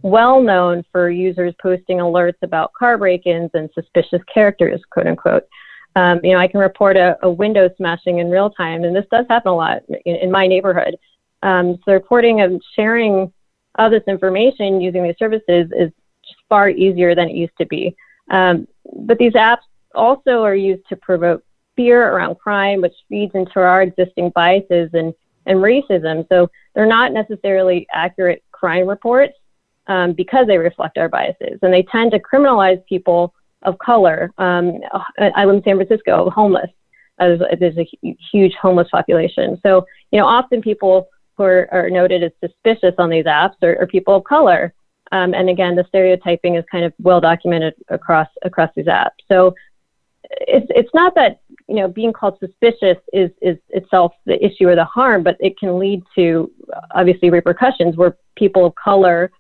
well known for users posting alerts about car break-ins and suspicious characters, quote unquote. Um, you know, I can report a, a, window smashing in real time, and this does happen a lot in, in my neighborhood. Um, so reporting and sharing of this information using these services is far easier than it used to be. Um, but these apps also are used to provoke fear around crime, which feeds into our existing biases and, and racism. So they're not necessarily accurate crime reports um, because they reflect our biases. And they tend to criminalize people of color. Um, I live in San Francisco, homeless. There's a huge homeless population. So, you know, often people who are, are noted as suspicious on these apps are, are people of color. Um, and again, the stereotyping is kind of well documented across across these apps. So it's it's not that you know being called suspicious is is itself the issue or the harm, but it can lead to obviously repercussions where people of color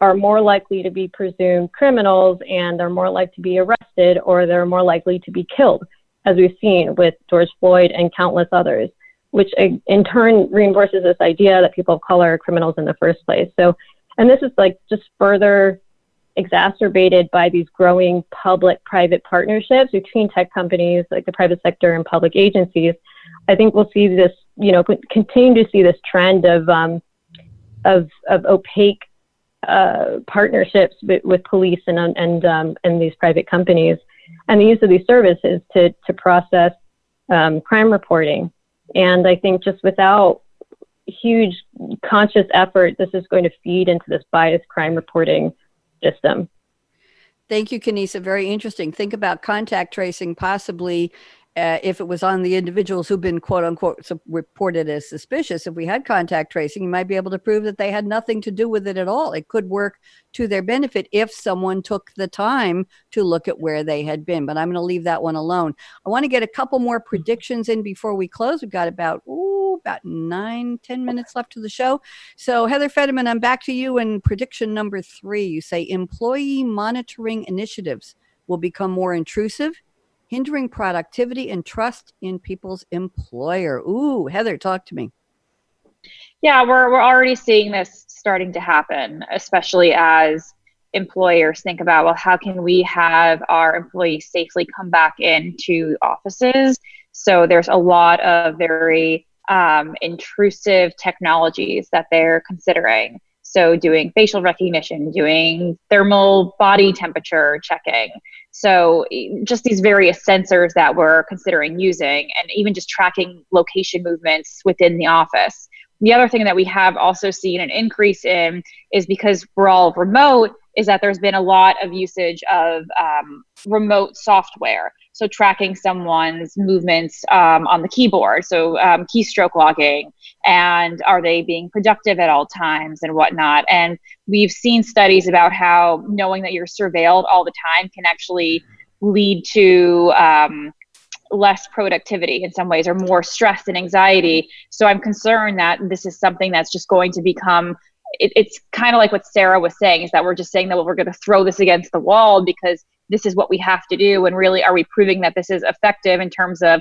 are more likely to be presumed criminals and they're more likely to be arrested or they're more likely to be killed, as we've seen with George Floyd and countless others which in turn reinforces this idea that people of color are criminals in the first place. So, and this is like just further exacerbated by these growing public private partnerships between tech companies like the private sector and public agencies. I think we'll see this, you know, continue to see this trend of, um, of, of opaque uh, partnerships with, with, police and, and, um, and these private companies and the use of these services to, to process um, crime reporting and I think just without huge conscious effort, this is going to feed into this biased crime reporting system. Thank you, Kenesa. Very interesting. Think about contact tracing possibly uh, if it was on the individuals who've been quote unquote reported as suspicious, if we had contact tracing, you might be able to prove that they had nothing to do with it at all. It could work to their benefit if someone took the time to look at where they had been. But I'm going to leave that one alone. I want to get a couple more predictions in before we close. We've got about ooh, about nine, ten minutes left to the show. So Heather Federman, I'm back to you. in prediction number three, you say employee monitoring initiatives will become more intrusive hindering productivity and trust in people's employer. Ooh, Heather, talk to me. Yeah, we're, we're already seeing this starting to happen, especially as employers think about well how can we have our employees safely come back into offices so there's a lot of very um, intrusive technologies that they're considering so doing facial recognition doing thermal body temperature checking. So just these various sensors that we're considering using and even just tracking location movements within the office. The other thing that we have also seen an increase in is because we're all remote is that there's been a lot of usage of um, remote software so tracking someone's movements um, on the keyboard so um, keystroke logging and are they being productive at all times and whatnot and we've seen studies about how knowing that you're surveilled all the time can actually lead to um, less productivity in some ways or more stress and anxiety. So I'm concerned that this is something that's just going to become it, it's kind of like what Sara was saying is that we're just saying that well, we're going to throw this against the wall because this is what we have to do. And really, are we proving that this is effective in terms of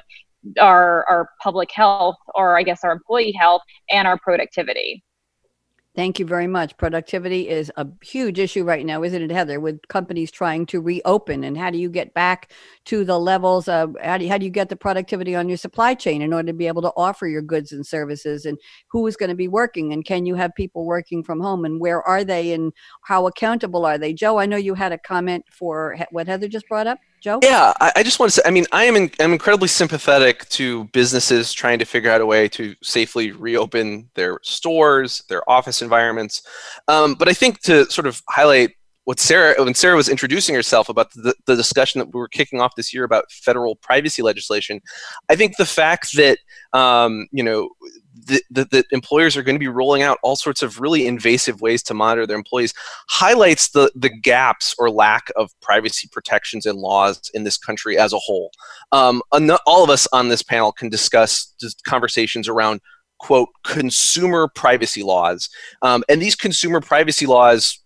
our, our public health or I guess our employee health and our productivity? Thank you very much. Productivity is a huge issue right now, isn't it, Heather, with companies trying to reopen? And how do you get back to the levels of how do you, how do you get the productivity on your supply chain in order to be able to offer your goods and services? And who is going to be working? And can you have people working from home? And where are they? And how accountable are they? Joe, I know you had a comment for what Heather just brought up. Joe? Yeah, I, I, just want to say, I mean, I am in, I'm incredibly sympathetic to businesses trying to figure out a way to safely reopen their stores, their office environments. Um, but I think to sort of highlight what Sara, when Sara was introducing herself about the, the discussion that we were kicking off this year about federal privacy legislation, I think the fact that, um, you know, that, employers are going to be rolling out all sorts of really invasive ways to monitor their employees highlights the, the gaps or lack of privacy protections and laws in this country as a whole. Um, all of us on this panel can discuss conversations around quote consumer privacy laws um, and these consumer privacy laws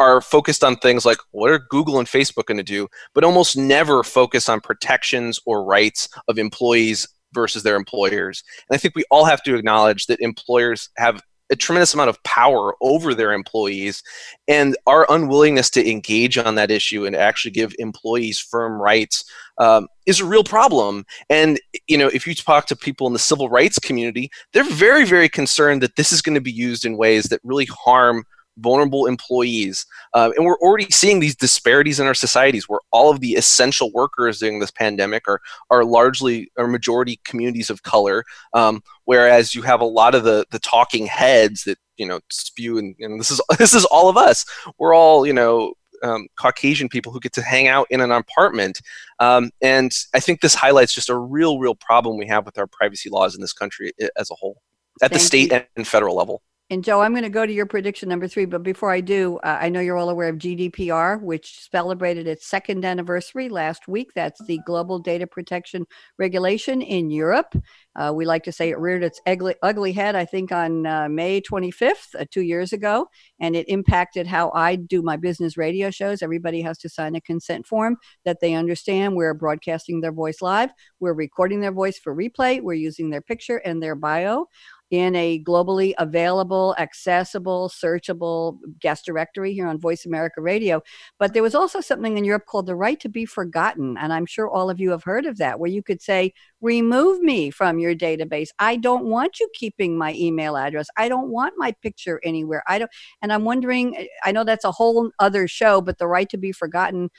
are focused on things like what are Google and Facebook going to do, but almost never focus on protections or rights of employees versus their employers. And I think we all have to acknowledge that employers have a tremendous amount of power over their employees and our unwillingness to engage on that issue and actually give employees firm rights um, is a real problem and you know if you talk to people in the civil rights community they're very very concerned that this is going to be used in ways that really harm vulnerable employees. Uh, and we're already seeing these disparities in our societies where all of the essential workers during this pandemic are, are largely or majority communities of color, um, whereas you have a lot of the, the talking heads that you know spew and, and this is this is all of us. We're all you know um, Caucasian people who get to hang out in an apartment. Um, and I think this highlights just a real, real problem we have with our privacy laws in this country as a whole, at Thank the state you. and federal level. And Joe, I'm going to go to your prediction number three. But before I do, uh, I know you're all aware of GDPR, which celebrated its second anniversary last week. That's the Global Data Protection Regulation in Europe. Uh, we like to say it reared its ugly, ugly head, I think, on uh, May 25th, uh, two years ago. And it impacted how I do my business radio shows. Everybody has to sign a consent form that they understand we're broadcasting their voice live, we're recording their voice for replay, we're using their picture and their bio in a globally available, accessible, searchable guest directory here on Voice America Radio. But there was also something in Europe called the right to be forgotten. And I'm sure all of you have heard of that, where you could say, remove me from your database. I don't want you keeping my email address. I don't want my picture anywhere. I don't, and I'm wondering, I know that's a whole other show, but the right to be forgotten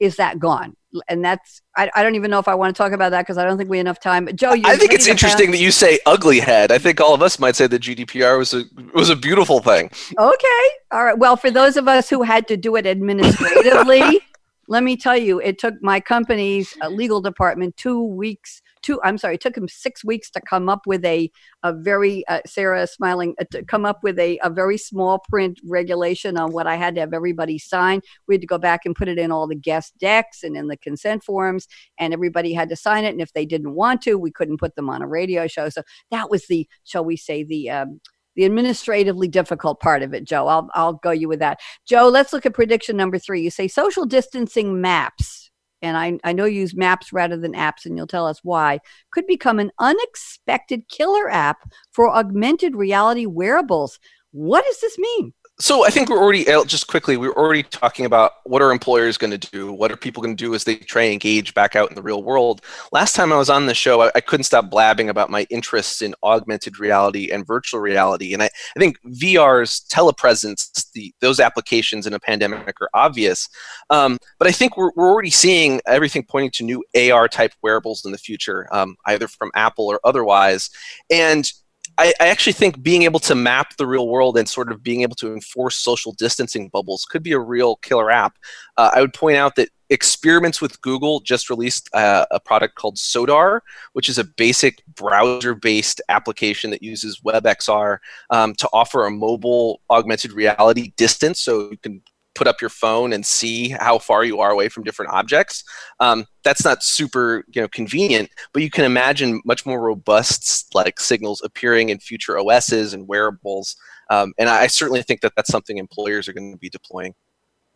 is that gone? And that's I, I don't even know if I want to talk about that because I don't think we have enough time. Joe, you I think it's interesting that you say ugly head. I think all of us might say that GDPR was a was a beautiful thing. Okay, all right. Well, for those of us who had to do it administratively, let me tell you, it took my company's uh, legal department two weeks two i'm sorry it took him six weeks to come up with a, a very uh, sarah smiling uh, to come up with a, a very small print regulation on what i had to have everybody sign we had to go back and put it in all the guest decks and in the consent forms and everybody had to sign it and if they didn't want to we couldn't put them on a radio show so that was the shall we say the um, the administratively difficult part of it, Joe. I'll, I'll go you with that. Joe, let's look at prediction number three. You say social distancing maps and I, I know you use maps rather than apps, and you'll tell us why, could become an unexpected killer app for augmented reality wearables. What does this mean? So I think we're already just quickly we're already talking about what are employers going to do, what are people going to do as they try and engage back out in the real world. Last time I was on the show, I, I, couldn't stop blabbing about my interests in augmented reality and virtual reality, and I, I think VR's telepresence, the those applications in a pandemic are obvious, um, but I think we're we're already seeing everything pointing to new AR type wearables in the future, um, either from Apple or otherwise, and I, I, actually think being able to map the real world and sort of being able to enforce social distancing bubbles could be a real killer app. Uh, I would point out that experiments with Google just released uh, a product called Sodar, which is a basic browser-based application that uses WebXR um, to offer a mobile augmented reality distance, so you can put up your phone and see how far you are away from different objects. Um, that's not super you know convenient, but you can imagine much more robust like signals appearing in future OSs and wearables. Um, and I certainly think that that's something employers are going to be deploying.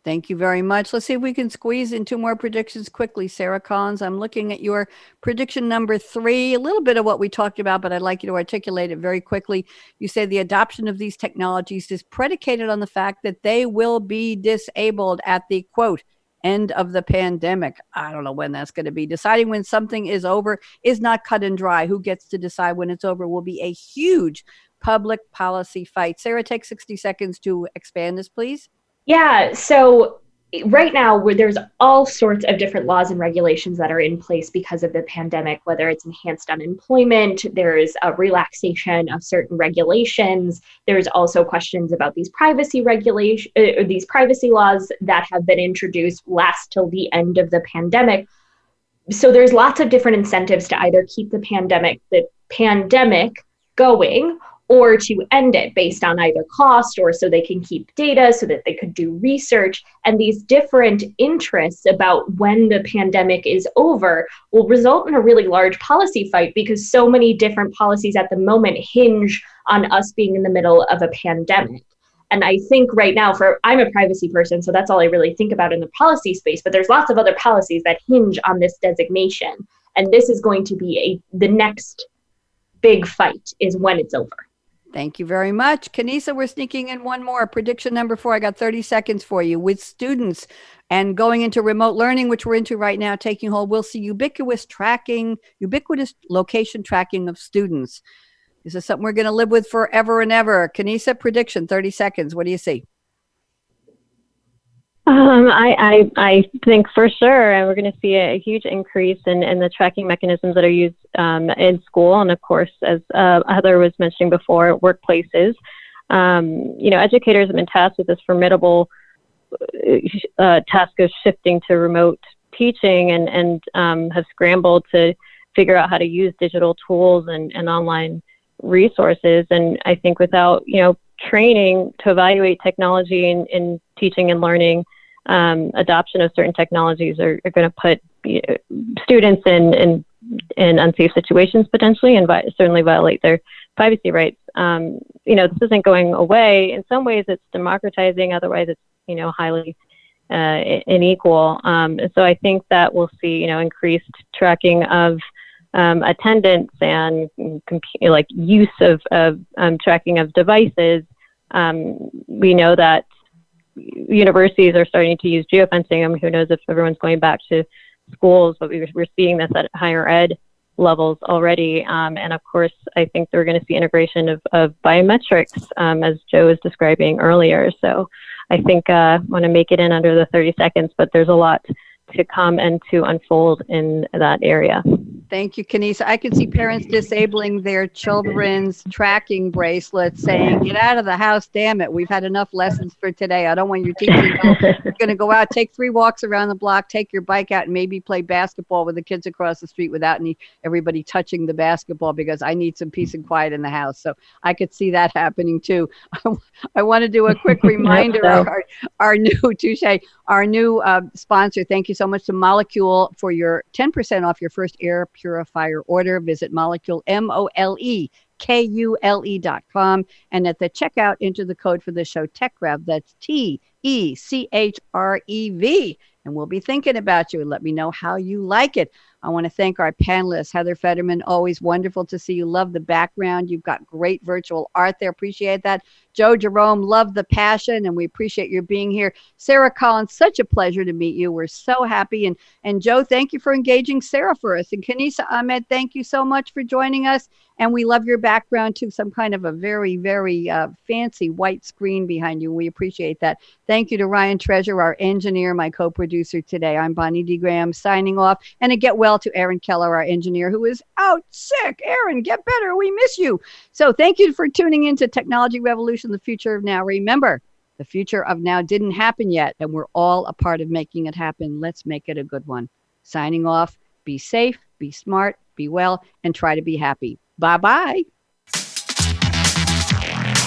Thank you very much. Let's see if we can squeeze in two more predictions quickly. Sara Collins, I'm looking at your prediction number three, a little bit of what we talked about, but I'd like you to articulate it very quickly. You say the adoption of these technologies is predicated on the fact that they will be disabled at the quote end of the pandemic. I don't know when that's going to be. Deciding when something is over is not cut and dry. Who gets to decide when it's over will be a huge public policy fight. Sara, take 60 seconds to expand this, please. Yeah. So right now where there's all sorts of different laws and regulations that are in place because of the pandemic whether it's enhanced unemployment there's a relaxation of certain regulations there's also questions about these privacy regulation uh, these privacy laws that have been introduced last till the end of the pandemic so there's lots of different incentives to either keep the pandemic the pandemic going or to end it based on either cost or so they can keep data so that they could do research. And these different interests about when the pandemic is over will result in a really large policy fight because so many different policies at the moment hinge on us being in the middle of a pandemic. And I think right now, for I'm a privacy person, so that's all I really think about in the policy space. But there's lots of other policies that hinge on this designation, and this is going to be a the next big fight is when it's over. Thank you very much. Kenesa, we're sneaking in one more. Prediction number four. I got 30 seconds for you. With students and going into remote learning, which we're into right now, taking hold, we'll see ubiquitous tracking, ubiquitous location tracking of students. This is something we're going to live with forever and ever. Kenesa, prediction 30 seconds. What do you see? Um, I, I, I think for sure, and we're going to see a, a huge increase in, in the tracking mechanisms that are used um, in school, and of course, as uh, Heather was mentioning before, workplaces. Um, you know, educators have been tasked with this formidable uh, task of shifting to remote teaching, and and um, have scrambled to figure out how to use digital tools and, and online resources. And I think without you know training to evaluate technology in, in teaching and learning, um, adoption of certain technologies are, are going to put you know, students in, in, in unsafe situations potentially and vi- certainly violate their privacy rights. Um, you know, this isn't going away. In some ways, it's democratizing. Otherwise, it's you know highly uh, unequal. Um, so I think that we'll see you know increased tracking of um, attendance and comp- like use of, of um, tracking of devices. Um, we know that universities are starting to use geofencing. I mean, who knows if everyone's going back to schools, but we, are seeing this at higher ed levels already. Um, and of course, I think we're going to see integration of, of biometrics, um, as Joe was describing earlier. So I think I uh, want to make it in under the 30 seconds, but there's a lot to come and to unfold in that area. Thank you, Kenesa. I can see parents disabling their children's tracking bracelets saying, Get out of the house, damn it. We've had enough lessons for today. I don't want your teacher going to go out, take three walks around the block, take your bike out, and maybe play basketball with the kids across the street without any everybody touching the basketball because I need some peace and quiet in the house. So I could see that happening too. I want to do a quick reminder so. our, our new touche, our new uh, sponsor. Thank you so much to Molekule for your 10% off your first air purifier order. Visit Molekule, M O L E K U L E dot com. And at the checkout, enter the code for the show TechRev. That's T E C H R E V. And we'll be thinking about you and let me know how you like it. I want to thank our panelists, Heather Federman. Always wonderful to see you. Love the background. You've got great virtual art there. Appreciate that. Joe Jerome, love the passion, and we appreciate your being here. Sara Collins, such a pleasure to meet you. We're so happy. And and Joe, thank you for engaging Sara for us. And Kenesa Ahmad, thank you so much for joining us. And we love your background too, some kind of a very, very uh, fancy white screen behind you. We appreciate that. Thank you to Ryan Treasure, our engineer, my co-producer today. I'm Bonnie D. Graham signing off. And a get well to Aaron Keller, our engineer, who is out sick. Aaron, get better. We miss you. So thank you for tuning in to Technology Revolution, the future of now. Remember, the future of now didn't happen yet, and we're all a part of making it happen. Let's make it a good one. Signing off. Be safe, be smart, be well, and try to be happy. Bye bye.